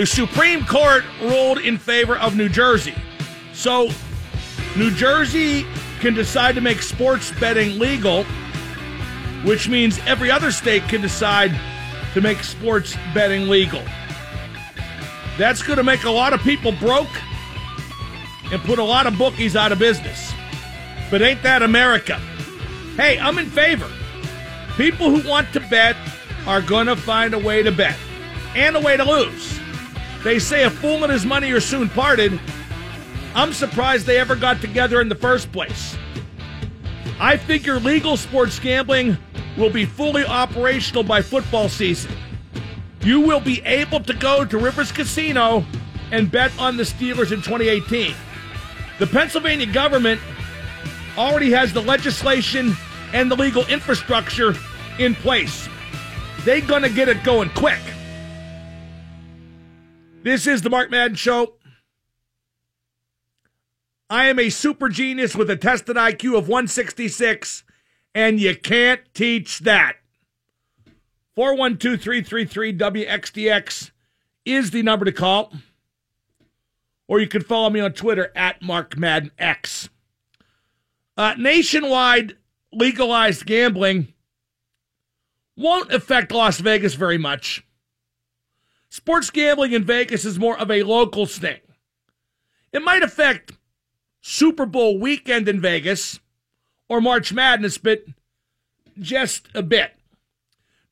The Supreme Court ruled in favor of New Jersey. So, New Jersey can decide to make sports betting legal, which means every other state can decide to make sports betting legal. That's going to make a lot of people broke and put a lot of bookies out of business. But ain't that America? Hey, I'm in favor. People who want to bet are going to find a way to bet and a way to lose. They say a fool and his money are soon parted. I'm surprised they ever got together in the first place. I figure legal sports gambling will be fully operational by football season. You will be able to go to Rivers Casino and bet on the Steelers in 2018. The Pennsylvania government already has the legislation and the legal infrastructure in place. They're going to get it going quick. This is the Mark Madden Show. I am a super genius with a tested IQ of 166, and you can't teach that. 412 333 WXDX is the number to call. Or you can follow me on Twitter at Mark Madden X. Uh, nationwide legalized gambling won't affect Las Vegas very much. Sports gambling in Vegas is more of a local thing. It might affect Super Bowl weekend in Vegas or March Madness, but just a bit.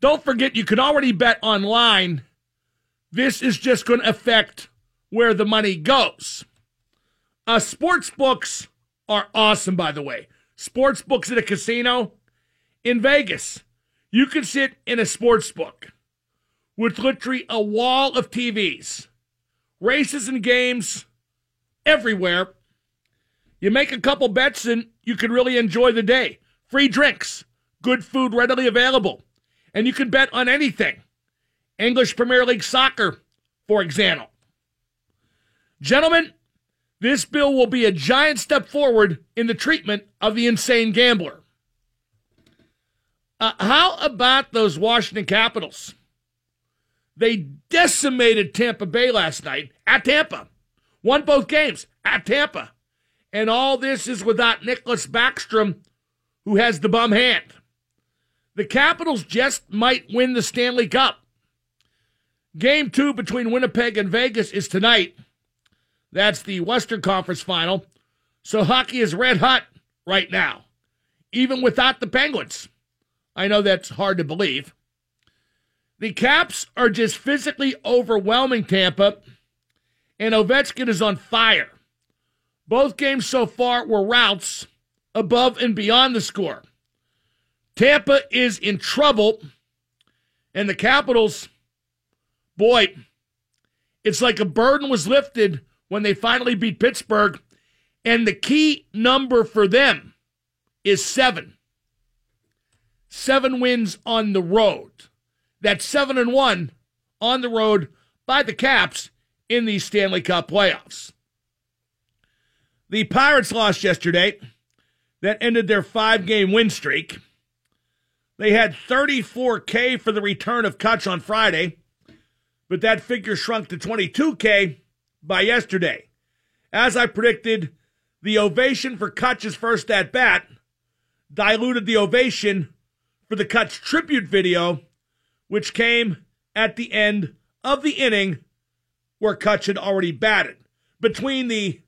Don't forget, you can already bet online. This is just going to affect where the money goes. Uh, sports books are awesome, by the way. Sports books at a casino in Vegas. You can sit in a sports book with literally a wall of TVs, races and games everywhere you make a couple bets and you can really enjoy the day. Free drinks, good food readily available, and you can bet on anything. English Premier League soccer, for example. Gentlemen, this bill will be a giant step forward in the treatment of the insane gambler. Uh, how about those Washington Capitals? They decimated Tampa Bay last night at Tampa. Won both games at Tampa. And all this is without Nicholas Backstrom, who has the bum hand. The Capitals just might win the Stanley Cup. Game two between Winnipeg and Vegas is tonight. That's the Western Conference final. So hockey is red hot right now, even without the Penguins. I know that's hard to believe. The Caps are just physically overwhelming Tampa, and Ovechkin is on fire. Both games so far were routes above and beyond the score. Tampa is in trouble, and the Capitals, boy, it's like a burden was lifted when they finally beat Pittsburgh. And the key number for them is seven. Seven wins on the road. That's seven and one on the road by the Caps in the Stanley Cup playoffs. The Pirates lost yesterday. That ended their five game win streak. They had 34K for the return of Cutch on Friday, but that figure shrunk to 22K by yesterday. As I predicted, the ovation for Cutch's first at bat diluted the ovation for the Kutch tribute video, which came at the end of the inning where Cutch had already batted. Between the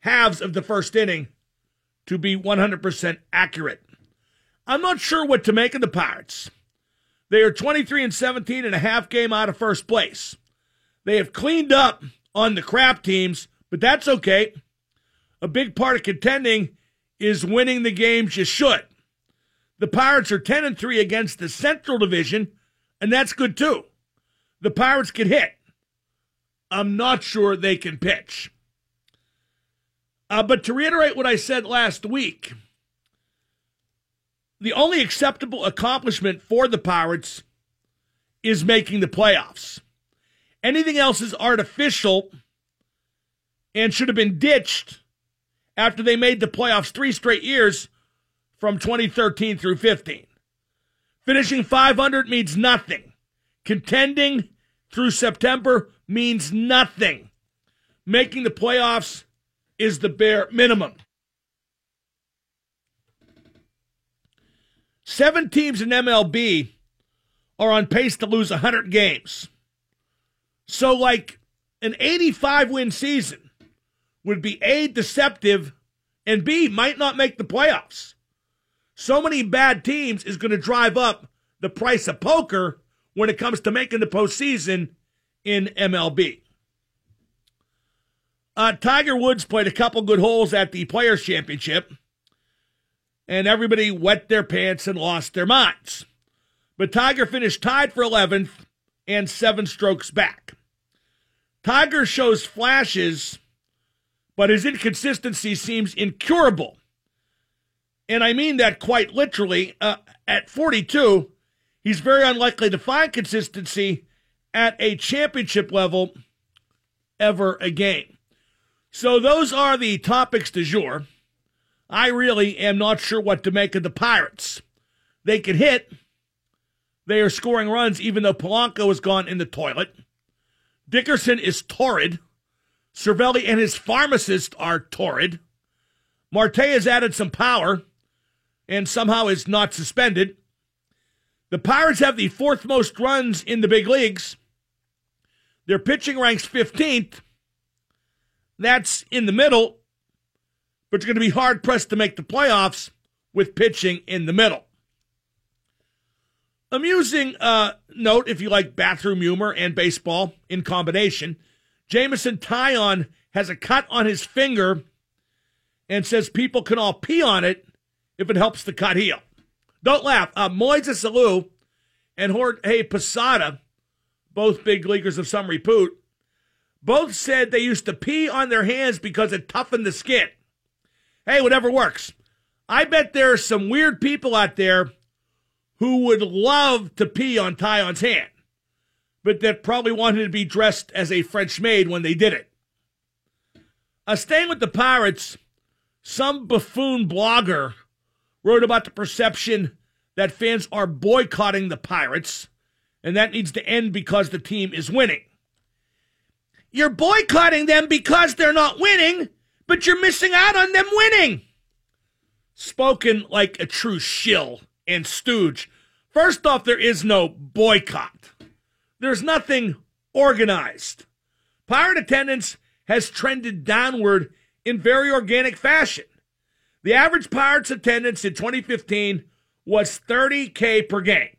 halves of the first inning to be 100% accurate. I'm not sure what to make of the Pirates. They are 23 and 17 and a half game out of first place. They have cleaned up on the crap teams, but that's okay. A big part of contending is winning the games you should. The Pirates are 10 and 3 against the Central Division, and that's good too. The Pirates can hit. I'm not sure they can pitch. Uh, but to reiterate what I said last week, the only acceptable accomplishment for the Pirates is making the playoffs. Anything else is artificial and should have been ditched after they made the playoffs three straight years from 2013 through 15. Finishing 500 means nothing. Contending through September means nothing. Making the playoffs is the bare minimum. Seven teams in MLB are on pace to lose 100 games. So, like an 85 win season would be A, deceptive, and B, might not make the playoffs. So many bad teams is going to drive up the price of poker when it comes to making the postseason in MLB. Uh, Tiger Woods played a couple good holes at the Players' Championship and everybody wet their pants and lost their minds. But Tiger finished tied for 11th and seven strokes back. Tiger shows flashes, but his inconsistency seems incurable. And I mean that quite literally. Uh, at 42, he's very unlikely to find consistency at a championship level ever again. So, those are the topics du jour. I really am not sure what to make of the Pirates. They can hit. They are scoring runs even though Polanco has gone in the toilet. Dickerson is torrid. Cervelli and his pharmacist are torrid. Marte has added some power and somehow is not suspended. The Pirates have the fourth most runs in the big leagues. Their pitching ranks 15th. That's in the middle but you're going to be hard pressed to make the playoffs with pitching in the middle. Amusing uh, note if you like bathroom humor and baseball in combination. Jameson Taillon has a cut on his finger and says people can all pee on it if it helps the cut heal. Don't laugh. Uh, Moises Alou and Jorge Posada, both big leaguers of some repute, both said they used to pee on their hands because it toughened the skin. Hey, whatever works. I bet there are some weird people out there who would love to pee on Taillon's hand, but that probably wanted to be dressed as a French maid when they did it. Uh, staying with the Pirates, some buffoon blogger wrote about the perception that fans are boycotting the Pirates, and that needs to end because the team is winning. You're boycotting them because they're not winning but you're missing out on them winning. Spoken like a true shill and stooge. First off, there is no boycott. There's nothing organized. Pirate attendance has trended downward in very organic fashion. The average Pirates attendance in 2015 was 30K per game.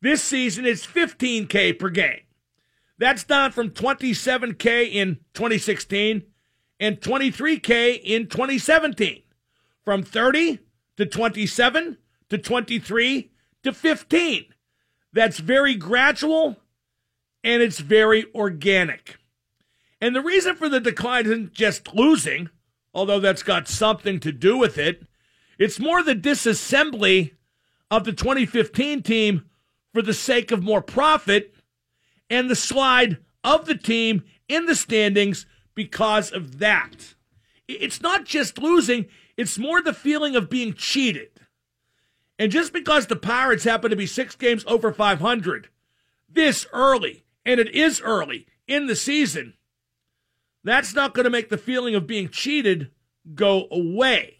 This season is 15K per game. That's down from 27K in 2016 and 23K in 2017. From 30 to 27 to 23 to 15. That's very gradual and it's very organic. And the reason for the decline isn't just losing, although that's got something to do with it. It's more the disassembly of the 2015 team for the sake of more profit and the slide of the team in the standings because of that. It's not just losing, it's more the feeling of being cheated. And just because the Pirates happen to be six games over 500 this early, and it is early in the season, that's not going to make the feeling of being cheated go away.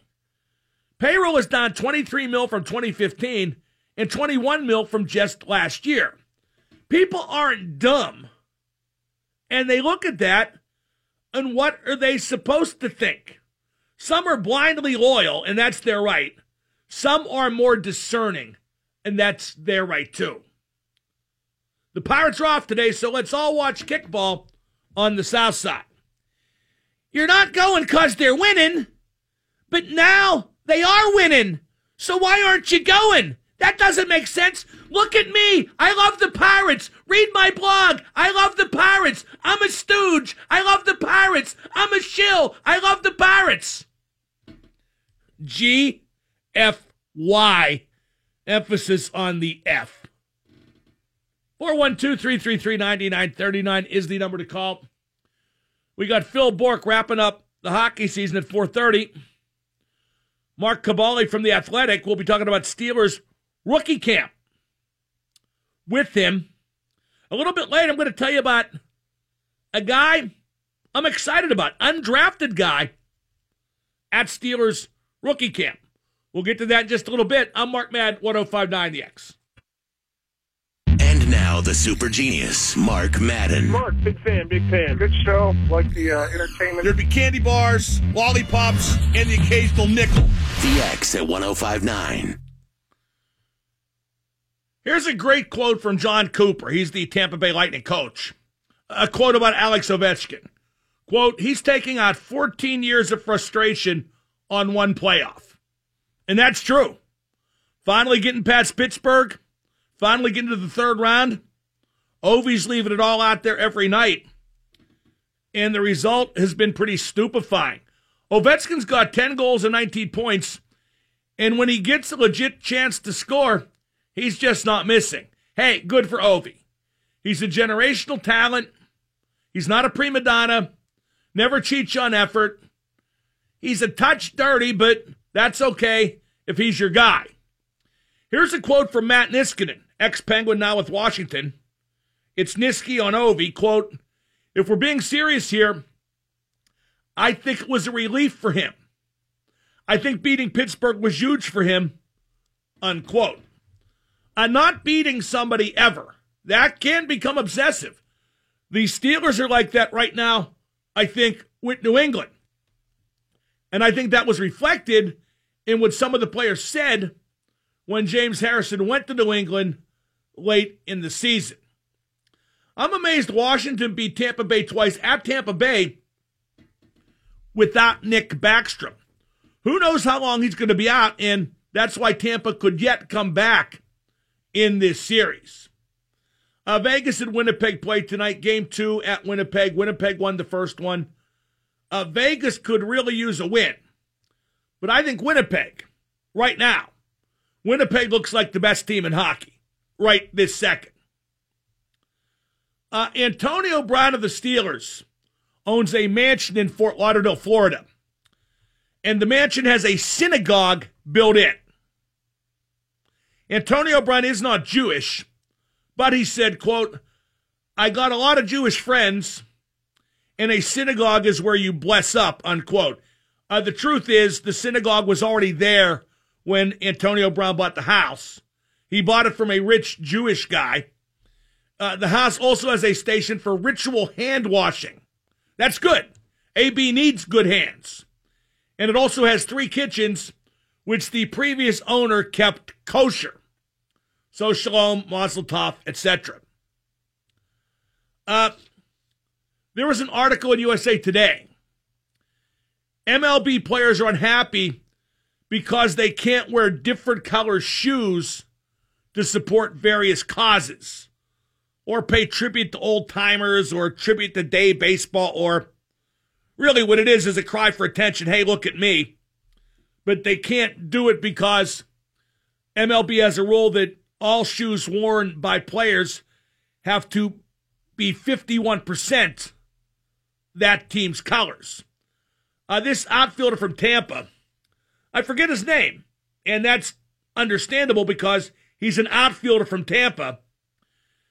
Payroll is down 23 mil from 2015 and 21 mil from just last year. People aren't dumb. And they look at that and what are they supposed to think? Some are blindly loyal, and that's their right. Some are more discerning, and that's their right too. The Pirates are off today, so let's all watch kickball on the South Side. You're not going because they're winning, but now they are winning. So why aren't you going? That doesn't make sense. Look at me. I love the Pirates. Read my blog. I love the Pirates. I'm a stooge. I love the Pirates. I'm a shill. I love the Pirates. G F Y. Emphasis on the F. 412 333 9939 is the number to call. We got Phil Bourque wrapping up the hockey season at 430. Mark Kaboly from The Athletic will be talking about Steelers rookie camp with him. A little bit later, I'm going to tell you about a guy I'm excited about, undrafted guy at Steelers rookie camp. We'll get to that in just a little bit. I'm Mark Madden, 1059 The X. And now the super genius, Mark Madden. Mark, big fan, big fan. Good show. Like the uh, entertainment. There'd be candy bars, lollipops, and the occasional nickel. The X at 1059. Here's a great quote from Jon Cooper. He's the Tampa Bay Lightning coach. A quote about Alex Ovechkin. Quote, he's taking out 14 years of frustration on one playoff. And that's true. Finally getting past Pittsburgh, finally getting to the third round. Ovi's leaving it all out there every night. And the result has been pretty stupefying. Ovechkin's got 10 goals and 19 points. And when he gets a legit chance to score, he's just not missing. Hey, good for Ovi. He's a generational talent. He's not a prima donna. Never cheats on effort. He's a touch dirty, but that's okay if he's your guy. Here's a quote from Matt Niskanen, ex Penguin now with Washington. It's Niski on Ovi. Quote, if we're being serious here, I think it was a relief for him. I think beating Pittsburgh was huge for him. Unquote. I'm not beating somebody ever. That can become obsessive. The Steelers are like that right now, I think, with New England. And I think that was reflected in what some of the players said when James Harrison went to New England late in the season. I'm amazed Washington beat Tampa Bay twice at Tampa Bay without Nick Backstrom. Who knows how long he's going to be out, and that's why Tampa could yet come back in this series. Uh, Vegas and Winnipeg play tonight, game two at Winnipeg. Winnipeg won the first one. Uh, Vegas could really use a win. But I think Winnipeg, right now, Winnipeg looks like the best team in hockey right this second. Uh, Antonio Brown of the Steelers owns a mansion in Fort Lauderdale, Florida. And the mansion has a synagogue built in. Antonio Brown is not Jewish, but he said, quote, I got a lot of Jewish friends, and a synagogue is where you bless up, unquote. Uh, the truth is, the synagogue was already there when Antonio Brown bought the house. He bought it from a rich Jewish guy. Uh, the house also has a station for ritual hand washing. That's good. AB needs good hands. And it also has three kitchens, which the previous owner kept kosher. So shalom, mazel tov, etc. Uh, there was an article in USA Today. MLB players are unhappy because they can't wear different color shoes to support various causes or pay tribute to old timers or tribute to day baseball or really what it is is a cry for attention. Hey, look at me. But they can't do it because MLB has a rule that all shoes worn by players have to be 51% that team's colors. Uh, this outfielder from Tampa, I forget his name, and that's understandable because he's an outfielder from Tampa.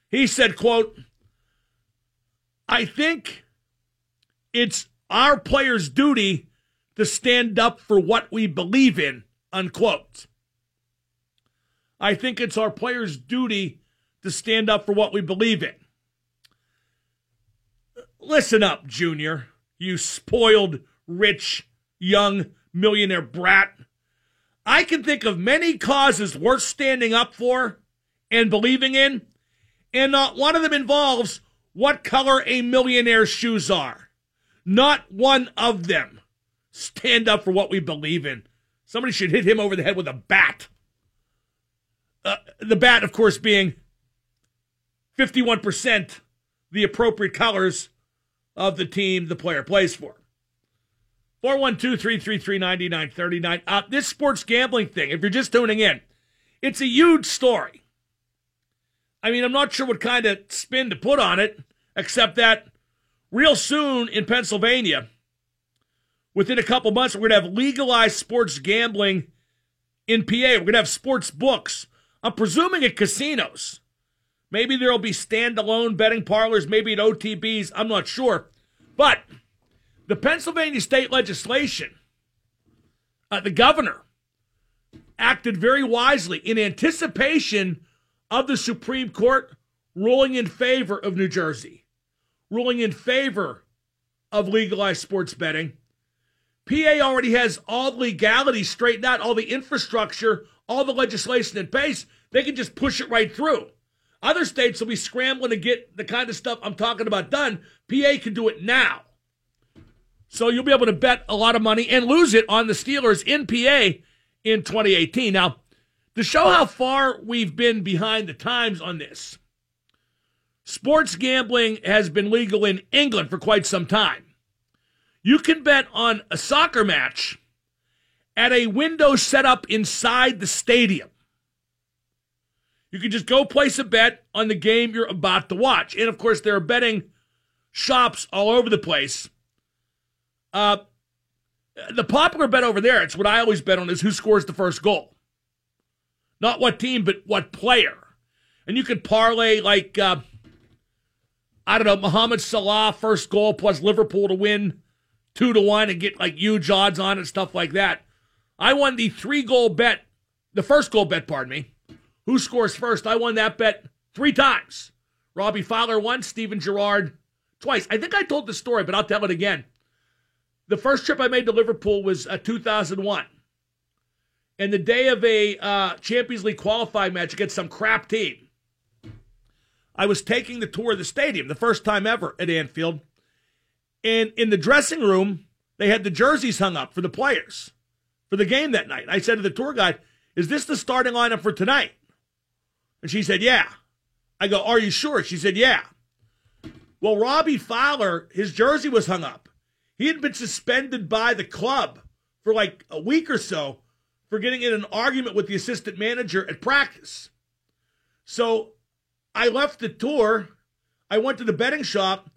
He said, quote, I think it's our players' duty to stand up for what we believe in, unquote. I think it's our players' duty to stand up for what we believe in. Listen up, Junior, you spoiled, rich, young millionaire brat. I can think of many causes worth standing up for and believing in, and not one of them involves what color a millionaire's shoes are. Not one of them. Stand up for what we believe in. Somebody should hit him over the head with a bat. Uh, the bat, of course, being 51% the appropriate colors of the team the player plays for. 412 333 9939. Uh, this sports gambling thing, if you're just tuning in, it's a huge story. I mean, I'm not sure what kind of spin to put on it, except that real soon in Pennsylvania, within a couple months, we're going to have legalized sports gambling in PA. We're going to have sports books. I'm presuming at casinos. Maybe there'll be standalone betting parlors, maybe at OTBs. I'm not sure. But the Pennsylvania state legislation, uh, the governor acted very wisely in anticipation of the Supreme Court ruling in favor of New Jersey, ruling in favor of legalized sports betting. PA already has all the legality straightened out, all the infrastructure, all the legislation in place. They can just push it right through. Other states will be scrambling to get the kind of stuff I'm talking about done. PA can do it now. So you'll be able to bet a lot of money and lose it on the Steelers in PA in 2018. Now, to show how far we've been behind the times on this, sports gambling has been legal in England for quite some time. You can bet on a soccer match at a window set up inside the stadium. You can just go place a bet on the game you're about to watch. And of course, there are betting shops all over the place. Uh, the popular bet over there, it's what I always bet on, is who scores the first goal. Not what team, but what player. And you could parlay like, uh, I don't know, Mohamed Salah first goal plus Liverpool to win two to one and get like huge odds on it, stuff like that. I won the three goal bet, the first goal bet, pardon me. Who scores first? I won that bet three times. Robbie Fowler once, Steven Gerrard twice. I think I told the story, but I'll tell it again. The first trip I made to Liverpool was uh, 2001. And the day of a uh, Champions League qualifying match against some crap team, I was taking the tour of the stadium, the first time ever at Anfield. And in the dressing room, they had the jerseys hung up for the players for the game that night. I said to the tour guide, Is this the starting lineup for tonight? And she said, Yeah. I go, Are you sure? She said, Yeah. Well, Robbie Fowler, his jersey was hung up. He had been suspended by the club for like a week or so for getting in an argument with the assistant manager at practice. So I left the tour. I went to the betting shop.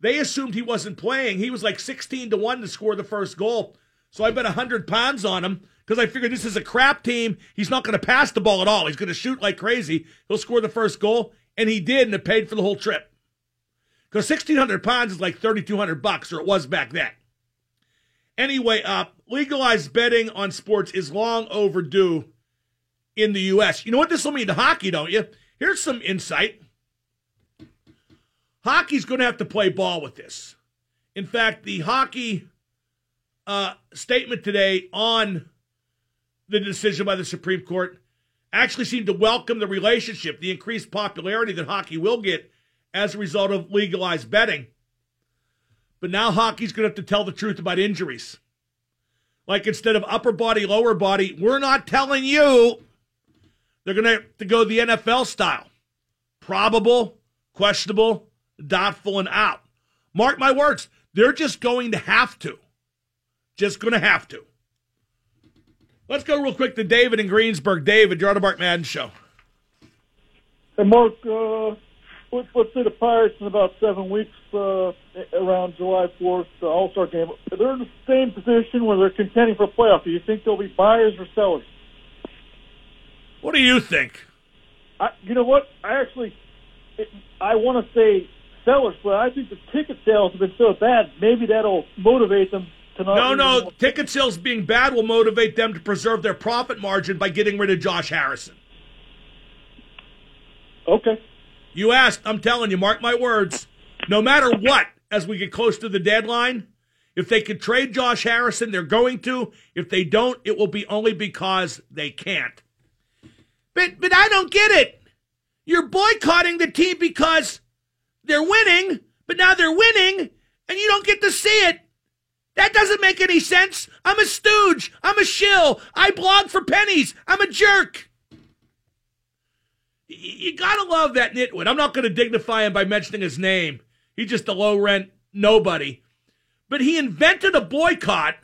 They assumed he wasn't playing. He was like 16 to 1 to score the first goal. So I bet 100 pounds on him because I figured this is a crap team. He's not going to pass the ball at all. He's going to shoot like crazy. He'll score the first goal. And he did, and it paid for the whole trip. Because 1,600 pounds is like 3,200 bucks, or it was back then. Anyway, uh, legalized betting on sports is long overdue in the U.S. You know what this will mean to hockey, don't you? Here's some insight. Hockey's going to have to play ball with this. In fact, the hockey uh, statement today on the decision by the Supreme Court actually seemed to welcome the relationship, the increased popularity that hockey will get as a result of legalized betting. But now hockey's going to have to tell the truth about injuries. Like instead of upper body, lower body, we're not telling you. They're going to have to go the NFL style probable, questionable, doubtful, and out. Mark my words, they're just going to have to. Just going to have to. Let's go real quick to David in Greensburg. David, you're on the Mark Madden Show. Hey, Mark, uh, let's, let's say the Pirates in about seven weeks uh, around July 4th, the All Star game. They're in the same position where they're contending for a playoff. Do you think they'll be buyers or sellers? What do you think? I, you know what? I actually, it, I want to say sellers, but I think the ticket sales have been so bad. Maybe that'll motivate them to not. No, no. Ticket sales being bad will motivate them to preserve their profit margin by getting rid of Josh Harrison. Okay. You asked, I'm telling you, mark my words. No matter what, as we get close to the deadline, if they could trade Josh Harrison, they're going to. If they don't, it will be only because they can't. But but I don't get it. You're boycotting the team because they're winning, but now they're winning and you don't get to see it. That doesn't make any sense. I'm a stooge. I'm a shill. I blog for pennies. I'm a jerk. You gotta love that nitwit. I'm not gonna dignify him by mentioning his name. He's just a low rent nobody. But he invented a boycott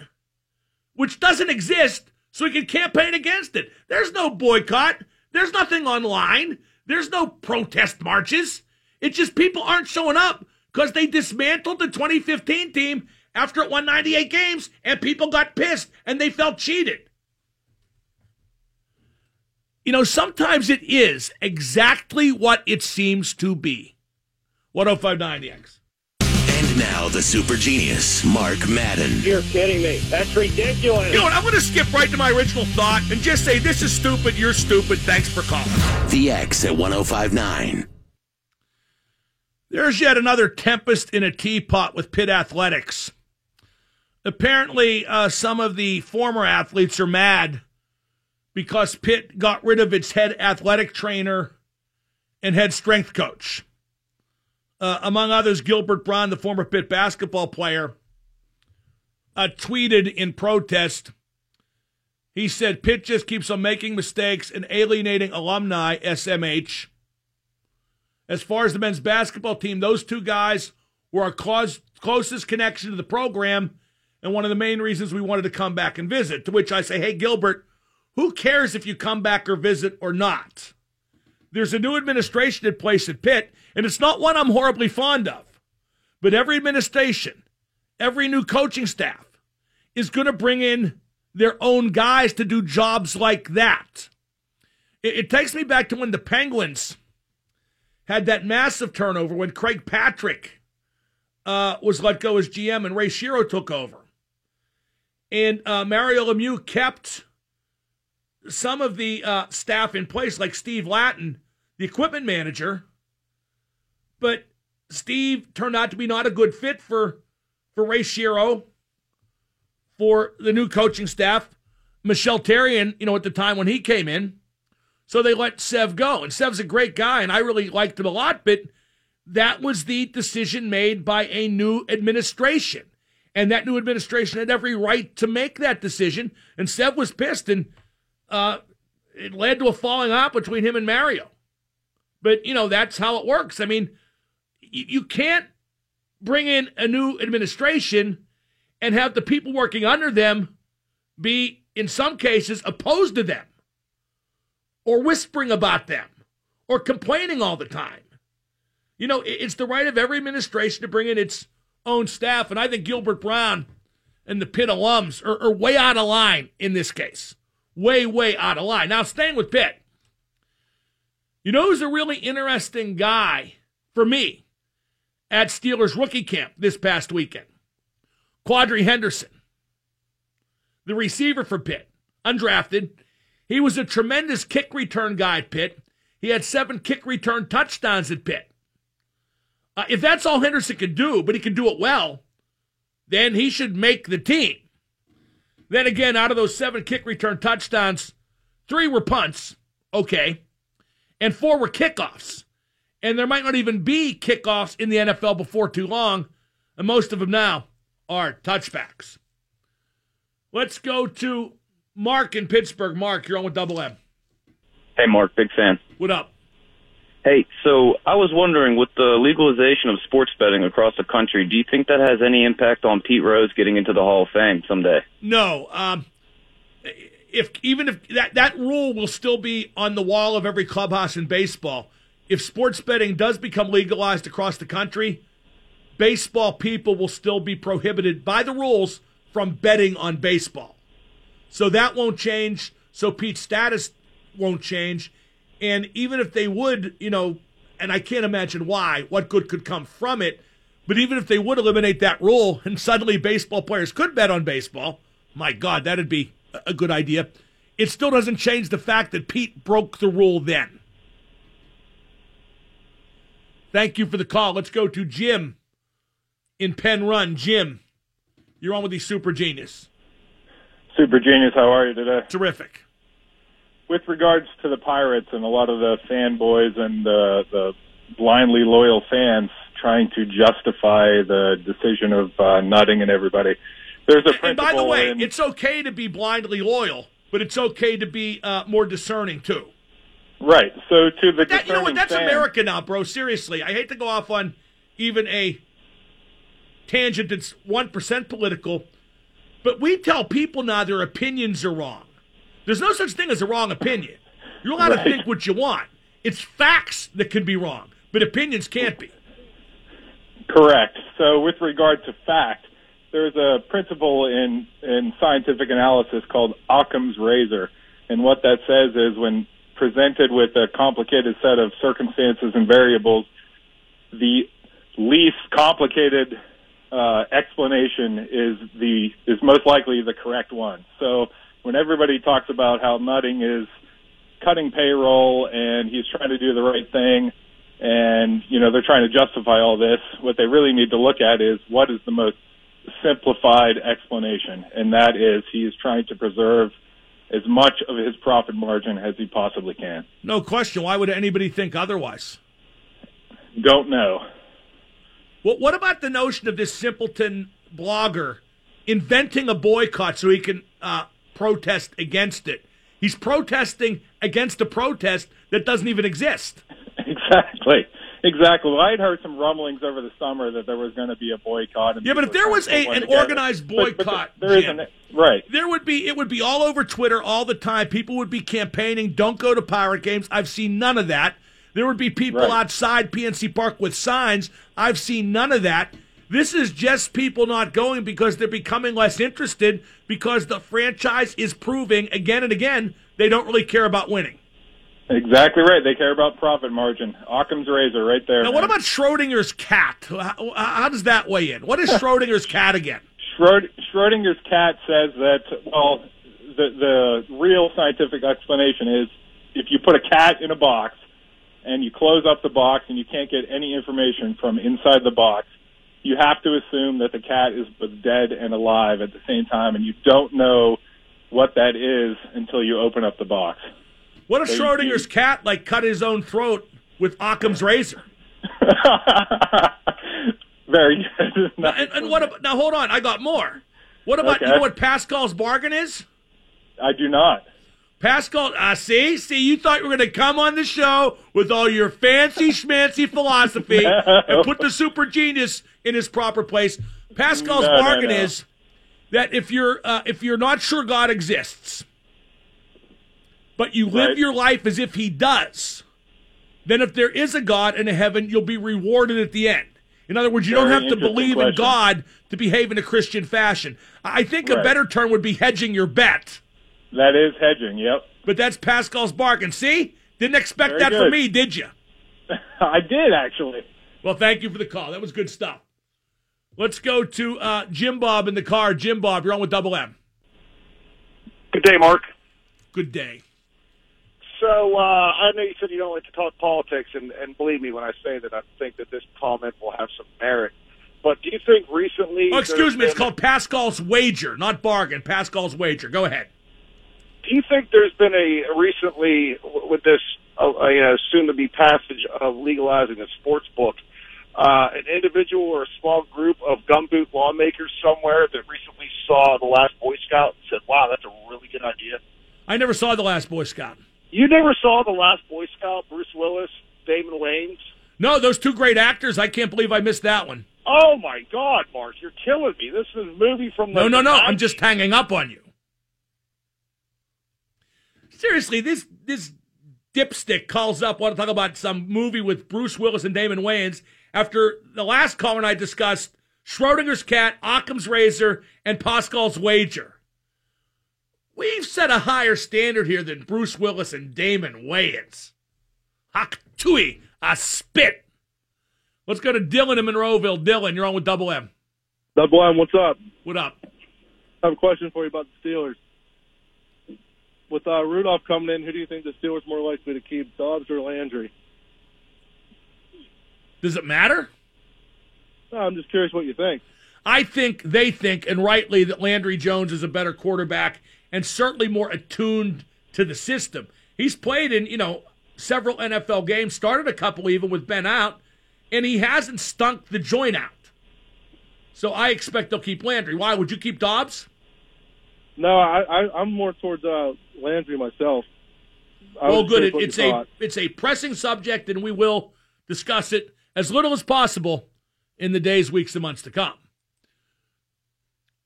which doesn't exist so he can campaign against it. There's no boycott. There's nothing online. There's no protest marches. It's just people aren't showing up because they dismantled the 2015 team after it won 98 games and people got pissed and they felt cheated. You know, sometimes it is exactly what it seems to be. 1059 The X. And now the super genius, Mark Madden. You're kidding me. That's ridiculous. You know what? I'm going to skip right to my original thought and just say this is stupid. You're stupid. Thanks for calling. The X at 1059. There's yet another tempest in a teapot with Pitt Athletics. Apparently, uh, some of the former athletes are mad because Pitt got rid of its head athletic trainer and head strength coach. Uh, among others, Gilbert Brown, the former Pitt basketball player, uh, tweeted in protest. He said, Pitt just keeps on making mistakes and alienating alumni, SMH. As far as the men's basketball team, those two guys were our close, closest connection to the program and one of the main reasons we wanted to come back and visit. To which I say, hey, Gilbert, who cares if you come back or visit or not? There's a new administration in place at Pitt, and it's not one I'm horribly fond of. But every administration, every new coaching staff is going to bring in their own guys to do jobs like that. It, it, takes me back to when the Penguins had that massive turnover when Craig Patrick uh, was let go as GM and Ray Shero took over. And uh, Mario Lemieux kept some of the uh, staff in place, like Steve Latin, the equipment manager. But Steve turned out to be not a good fit for for Ray Shero, for the new coaching staff. Michel Therrien, you know, at the time when he came in. So they let Sev go. And Sev's a great guy, and I really liked him a lot, but that was the decision made by a new administration. And that new administration had every right to make that decision. And Sev was pissed. And uh, it led to a falling out between him and Mario. But, you know, that's how it works. I mean, you, you can't bring in a new administration and have the people working under them be, in some cases, opposed to them or whispering about them or complaining all the time. You know, it's the right of every administration to bring in its own staff. And I think Gilbert Brown and the Pitt alums are, are way out of line in this case way, way out of line. Now, staying with Pitt, you know who's a really interesting guy for me at Steelers rookie camp this past weekend? Quadree Henderson, the receiver for Pitt, undrafted. He was a tremendous kick return guy at Pitt. He had seven kick return touchdowns at Pitt. Uh, if that's all Henderson can do, but he can do it well, then he should make the team. Then again, out of those seven kick return touchdowns, three were punts, okay, and four were kickoffs. And there might not even be kickoffs in the NFL before too long, and most of them now are touchbacks. Let's go to Mark in Pittsburgh. Mark, you're on with Double M. Hey, Mark, big fan. What up? Hey, so I was wondering, with the legalization of sports betting across the country, do you think that has any impact on Pete Rose getting into the Hall of Fame someday? No. Um, if even if that that rule will still be on the wall of every clubhouse in baseball, if sports betting does become legalized across the country, baseball people will still be prohibited by the rules from betting on baseball. So that won't change. So Pete's status won't change and even if they would, you know, and I can't imagine why, what good could come from it. But even if they would eliminate that rule and suddenly baseball players could bet on baseball, my God, that'd be a good idea. It still doesn't change the fact that Pete broke the rule then. Thank you for the call. Let's go to Jim in Penn Run. Jim, you're on with the Super Genius. Super Genius, how are you today? Terrific with regards to the Pirates and a lot of the fanboys and the, the blindly loyal fans trying to justify the decision of uh, Nutting and everybody, there's a principle. And by the way, in, it's okay to be blindly loyal, but it's okay to be uh, more discerning too. Right. So to the that, you know what? That's fan, America now, bro. Seriously, I hate to go off on even a tangent that's one percent political, but we tell people now their opinions are wrong. There's no such thing as a wrong opinion. You're allowed right. to think what you want. It's facts that can be wrong, but opinions can't be. Correct. So, with regard to fact, there's a principle in, in scientific analysis called Occam's razor. And what that says is when presented with a complicated set of circumstances and variables, the least complicated uh, explanation is the is most likely the correct one. So when everybody talks about how Nutting is cutting payroll and he's trying to do the right thing, and you know they're trying to justify all this, what they really need to look at is what is the most simplified explanation, and that is he is trying to preserve as much of his profit margin as he possibly can. No question. Why would anybody think otherwise? Don't know. What, what about the notion of this simpleton blogger inventing a boycott so he can uh, protest against it? He's protesting against a protest that doesn't even exist. Exactly. Exactly. Well, I had heard some rumblings over the summer that there was going to be a boycott. yeah, but if there was a, an organized boycott, but, but there Jim, isn't. Right. There would be. It would be all over Twitter all the time. People would be campaigning. Don't go to pirate games. I've seen none of that. There would be people Right. outside PNC Park with signs. I've seen none of that. This is just people not going because they're becoming less interested because the franchise is proving again and again they don't really care about winning. Exactly right. They care about profit margin. Occam's razor, right there. Now, what about Schrodinger's cat? How, how does that weigh in? What is Schrodinger's cat again? Schrod- Schrodinger's cat says that well, the the real scientific explanation is if you put a cat in a box and you close up the box and you can't get any information from inside the box, you have to assume that the cat is both dead and alive at the same time, and you don't know what that is until you open up the box. What if So you- Schrodinger's cat like cut his own throat with Occam's razor? Very good. Now, and, and what about now? Hold on, I got more. What about you know what Pascal's bargain is? I do not. Pascal, uh, see, see, you thought you were going to come on the show with all your fancy schmancy philosophy and put the super genius in his proper place. Pascal's No, no, bargain no. is that if you're uh, if you're not sure God exists, but you live Right. your life as if He does, then if there is a God and a heaven, you'll be rewarded at the end. In other words, you don't have to believe in. God to behave in a Christian fashion. I think a better term would be hedging your bet. That is hedging. Yep. But that's Pascal's bargain. See? Didn't expect Very that from me, did you? I did actually. Well, thank you for the call. That was good stuff. Let's go to uh, Jim Bob in the car. Jim Bob, you're on with Double M. Good day, Mark. Good day. So uh, I know you said you don't like to talk politics, and, and believe me when I say that I think that this comment will have some merit. But do you think recently? Oh, excuse me. It's called Pascal's wager, not bargain. Pascal's wager. Go ahead. Do you think there's been a recently with this uh, a, soon to be passage of legalizing the sports book? Uh, an individual or a small group of gumboot lawmakers somewhere that recently saw the last Boy Scout and said, "Wow, that's a really good idea." I never saw The Last Boy Scout. You never saw the last Boy Scout, Bruce Willis, Damon Wayans. No, those two great actors. I can't believe I missed that one. Oh my God, Mark, you're killing me. This is a movie from the No, no, no. I'm just hanging up on you. Seriously, this this dipstick calls up want to talk about some movie with Bruce Willis and Damon Wayans after the last caller and I discussed Schrodinger's cat, Occam's razor, and Pascal's wager. We've set a higher standard here than Bruce Willis and Damon Wayans. Hak tui, a spit. Let's go to Dylan in Monroeville. Dylan, you're on with Double M. Double M, what's up? What up? I have a question for you about the Steelers. With uh, Rudolph coming in, who do you think the Steelers more likely to keep, Dobbs or Landry? Does it matter? No, I'm just curious what you think. I think they think, and rightly, that Landry Jones is a better quarterback and certainly more attuned to the system. He's played in, you know, several NFL games, started a couple even with Ben out, and he hasn't stunk the joint out. So I expect they'll keep Landry. Why? Would you keep Dobbs? No, I, I, I'm more towards uh, Landry myself. I well, good. It, it's a thought. it's a pressing subject, and we will discuss it as little as possible in the days, weeks, and months to come.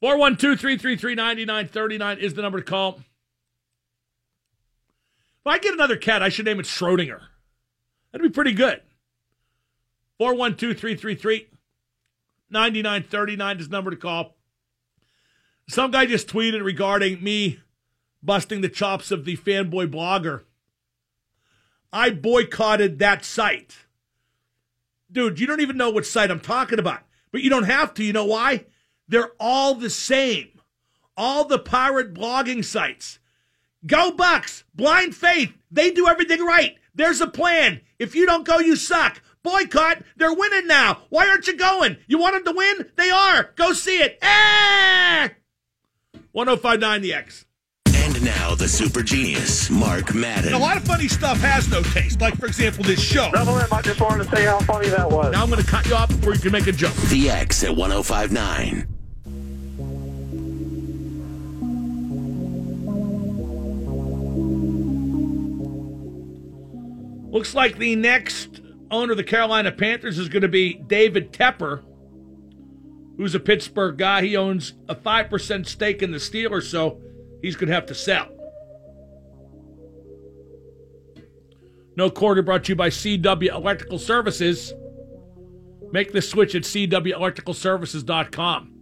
412 333 9939 is the number to call. If I get another cat, I should name it Schrodinger. That'd be pretty good. 412 333 9939 is the number to call. Some guy just tweeted regarding me busting the chops of the fanboy blogger. I boycotted that site. Dude, you don't even know which site I'm talking about. But you don't have to. You know why? They're all the same. All the pirate blogging sites. Go Bucks, Blind Faith, they do everything right. There's a plan. If you don't go, you suck. Boycott, they're winning now. Why aren't you going? You want them to win? They are. Go see it. Eh! 1059 The X. And now the super genius, Mark Madden. A lot of funny stuff has no taste. Like, for example, this show. Double M, I just wanted to say how funny that was. Now I'm going to cut you off before you can make a joke. The X at 1059. Looks like the next owner of the Carolina Panthers is going to be David Tepper, who's a Pittsburgh guy. He owns a 5% stake in the Steelers, so he's going to have to sell. No quarter brought to you by CW Electrical Services. Make the switch at CWElectricalServices.com.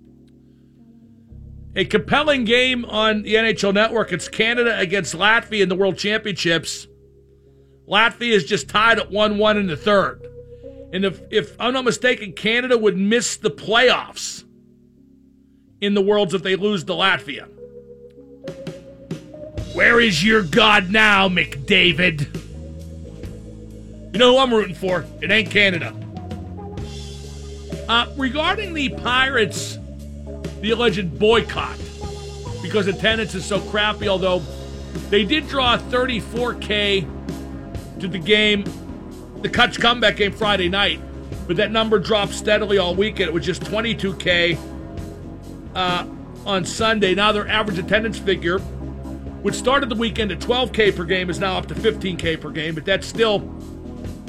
A compelling game on the NHL Network. It's Canada against Latvia in the World Championships. Latvia is just tied at 1 1 in the third. And if, if I'm not mistaken, Canada would miss the playoffs in the Worlds if they lose to Latvia. Where is your God now, McDavid? You know who I'm rooting for? It ain't Canada. Uh, regarding the Pirates, the alleged boycott, because attendance is so crappy, although they did draw 34K to the game, the Cutch comeback game Friday night, but that number dropped steadily all weekend. It was just 22K uh, on Sunday. Now their average attendance figure, which started the weekend at 12K per game, is now up to 15K per game, but that's still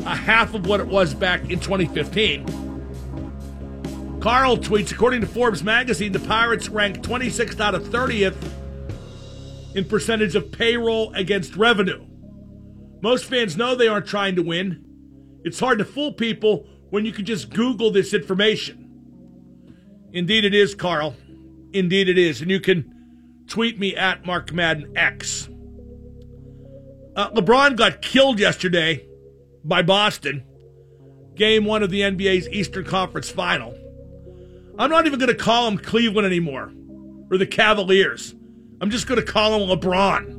a half of what it was back in 2015. Carl tweets, according to Forbes magazine, the Pirates ranked 26th out of 30th in percentage of payroll against revenue. Most fans know they aren't trying to win. It's hard to fool people when you can just Google this information. Indeed, it is, Carl. Indeed, it is. And you can tweet me at Mark Madden X. Uh, LeBron got killed yesterday by Boston. Game one of the NBA's Eastern Conference Final. I'm not even going to call him Cleveland anymore or the Cavaliers. I'm just going to call him LeBron.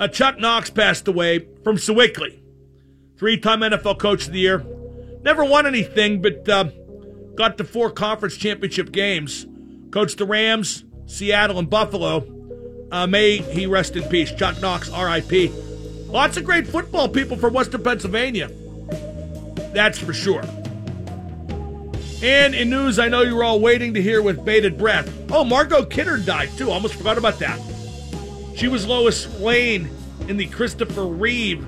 Uh, Chuck Knox passed away from Sewickley, three time NFL Coach of the Year. Never won anything, but uh, got to four conference championship games. Coached the Rams, Seattle, and Buffalo. Uh, may he rest in peace. Chuck Knox, RIP. Lots of great football people from Western Pennsylvania. That's for sure. And in news I know you were all waiting to hear with bated breath. Oh, Margot Kidder died too. Almost forgot about that. She was Lois Lane in the Christopher Reeve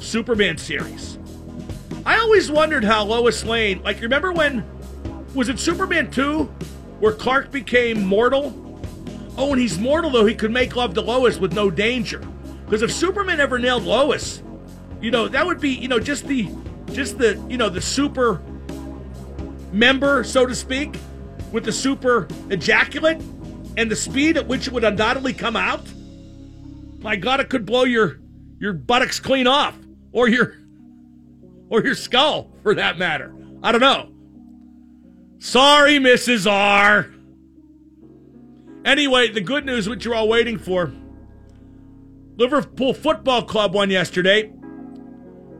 Superman series. I always wondered how Lois Lane, like, remember when, was it Superman 2, where Clark became mortal? Oh, and he's mortal, though, he could make love to Lois with no danger. Because if Superman ever nailed Lois, you know, that would be, you know, just the, just the, you know, the super member, so to speak, with the super ejaculate and the speed at which it would undoubtedly come out. My God, it could blow your your buttocks clean off, or your or your skull, for that matter. I don't know. Sorry, Mrs. R. Anyway, the good news, which you're all waiting for. Liverpool Football Club won yesterday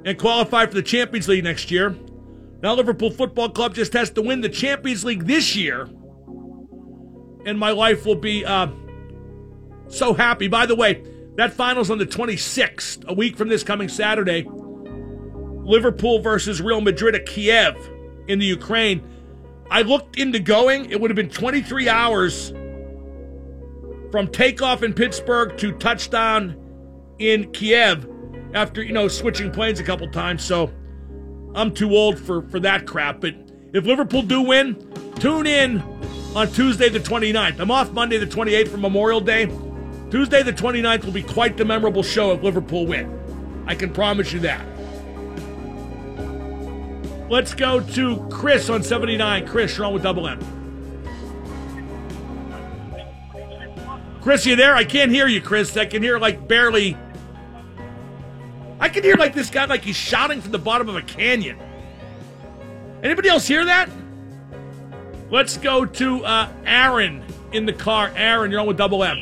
and qualified for the Champions League next year. Now, Liverpool Football Club just has to win the Champions League this year, and my life will be uh, so happy. By the way, that final's on the 26th, a week from this coming Saturday. Liverpool versus Real Madrid at Kiev in the Ukraine. I looked into going. It would have been 23 hours from takeoff in Pittsburgh to touchdown in Kiev after, you know, switching planes a couple times. So I'm too old for, for that crap. But if Liverpool do win, tune in on Tuesday the 29th. I'm off Monday the 28th for Memorial Day. Tuesday the 29th will be quite the memorable show if Liverpool win. I can promise you that. Let's go to Chris on 79. Chris, you're on with Double M. Chris, you there? I can't hear you, Chris. I can hear like barely. I can hear like this guy like he's shouting from the bottom of a canyon. Anybody else hear that? Let's go to uh, Aaron in the car. Aaron, you're on with Double M.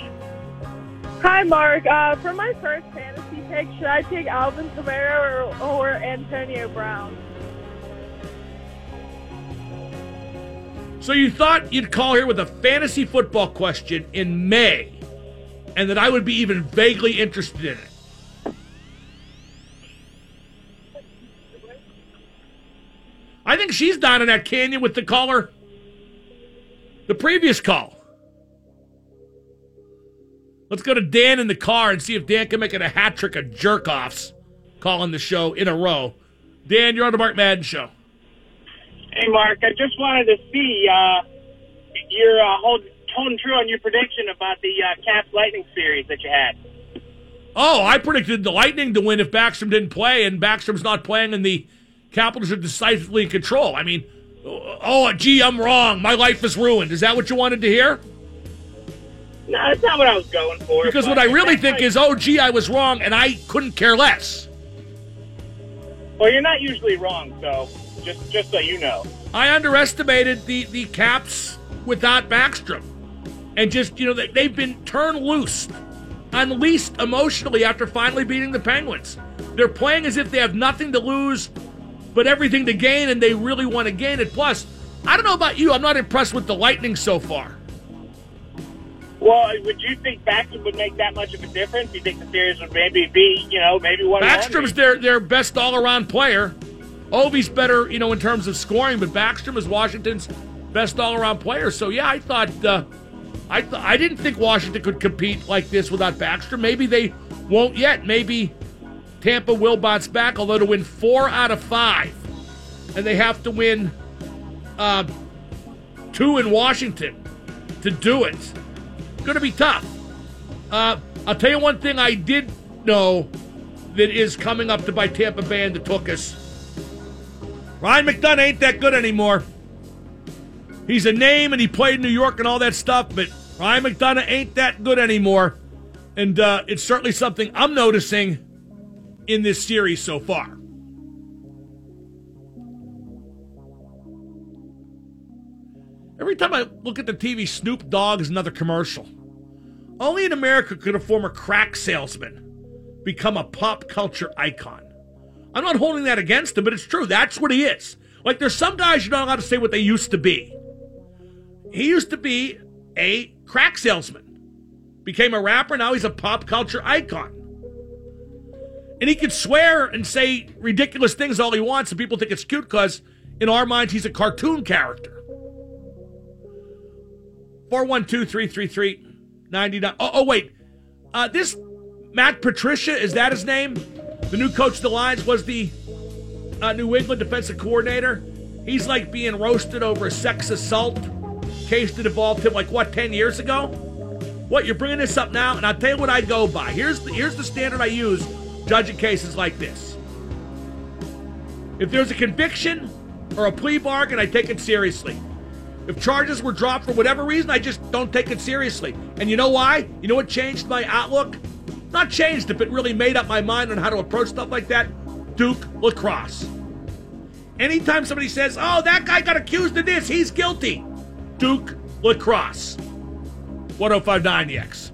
Hi, Mark. Uh, for my first fantasy pick, should I take Alvin Kamara or, or Antonio Brown? So you thought you'd call here with a fantasy football question in May, and that I would be even vaguely interested in it. I think she's down in that canyon with the caller. The previous call. Let's go to Dan in the car and see if Dan can make it a hat trick of jerk offs calling the show in a row. Dan, you're on the Mark Madden show. Hey, Mark, I just wanted to see uh, your uh, hold, holding true on your prediction about the uh, Caps Lightning series that you had. Oh, I predicted the Lightning to win if Backstrom didn't play, and Backstrom's not playing, and the Capitals are decisively in control. I mean, oh, gee, I'm wrong. My life is ruined. Is that what you wanted to hear? No, that's not what I was going for. Because what I really think like- is, oh, gee, I was wrong, and I couldn't care less. well, you're not usually wrong, so just just so you know. I underestimated the, the Caps without Backstrom. And just, you know, they, they've been turned loose, unleashed emotionally after finally beating the Penguins. They're playing as if they have nothing to lose but everything to gain, and they really want to gain it. Plus, I don't know about you, I'm not impressed with the Lightning so far. Well, would you think Backstrom would make that much of a difference? Do you think the series would maybe be, you know, maybe one? Backstrom's their, their best all around player. Ovi's better, you know, in terms of scoring, but Backstrom is Washington's best all around player. So yeah, I thought uh, I th- I didn't think Washington could compete like this without Backstrom. Maybe they won't yet. Maybe Tampa will bounce back. Although to win four out of five, and they have to win uh, two in Washington to do it. Going to be tough. Uh, I'll tell you one thing I did know that is coming up to by Tampa Bay and the Tookus. Ryan McDonagh ain't that good anymore. He's a name and he played in New York and all that stuff, but Ryan McDonagh ain't that good anymore. And uh, it's certainly something I'm noticing in this series so far. Every time I look at the TV, Snoop Dogg is another commercial. Only in America could a former crack salesman become a pop culture icon. I'm not holding that against him, but it's true. That's what he is. Like, there's some guys you're not allowed to say what they used to be. He used to be a crack salesman, became a rapper, now he's a pop culture icon. And he can swear and say ridiculous things all he wants, and people think it's cute because, in our minds, he's a cartoon character. 412 333 99. Oh, wait. Uh, this Matt Patricia, is that his name? The new coach of the Lions was the uh, New England defensive coordinator. He's like being roasted over a sex assault case that involved him, like, what, 10 years ago? What, you're bringing this up now? And I'll tell you what I go by. Here's the, here's the standard I use judging cases like this. If there's a conviction or a plea bargain, I take it seriously. If charges were dropped for whatever reason, I just don't take it seriously. And you know why? You know what changed my outlook? Not changed it, but really made up my mind on how to approach stuff like that. Duke lacrosse. Anytime somebody says, oh, that guy got accused of this, he's guilty. Duke lacrosse. 1059 The X.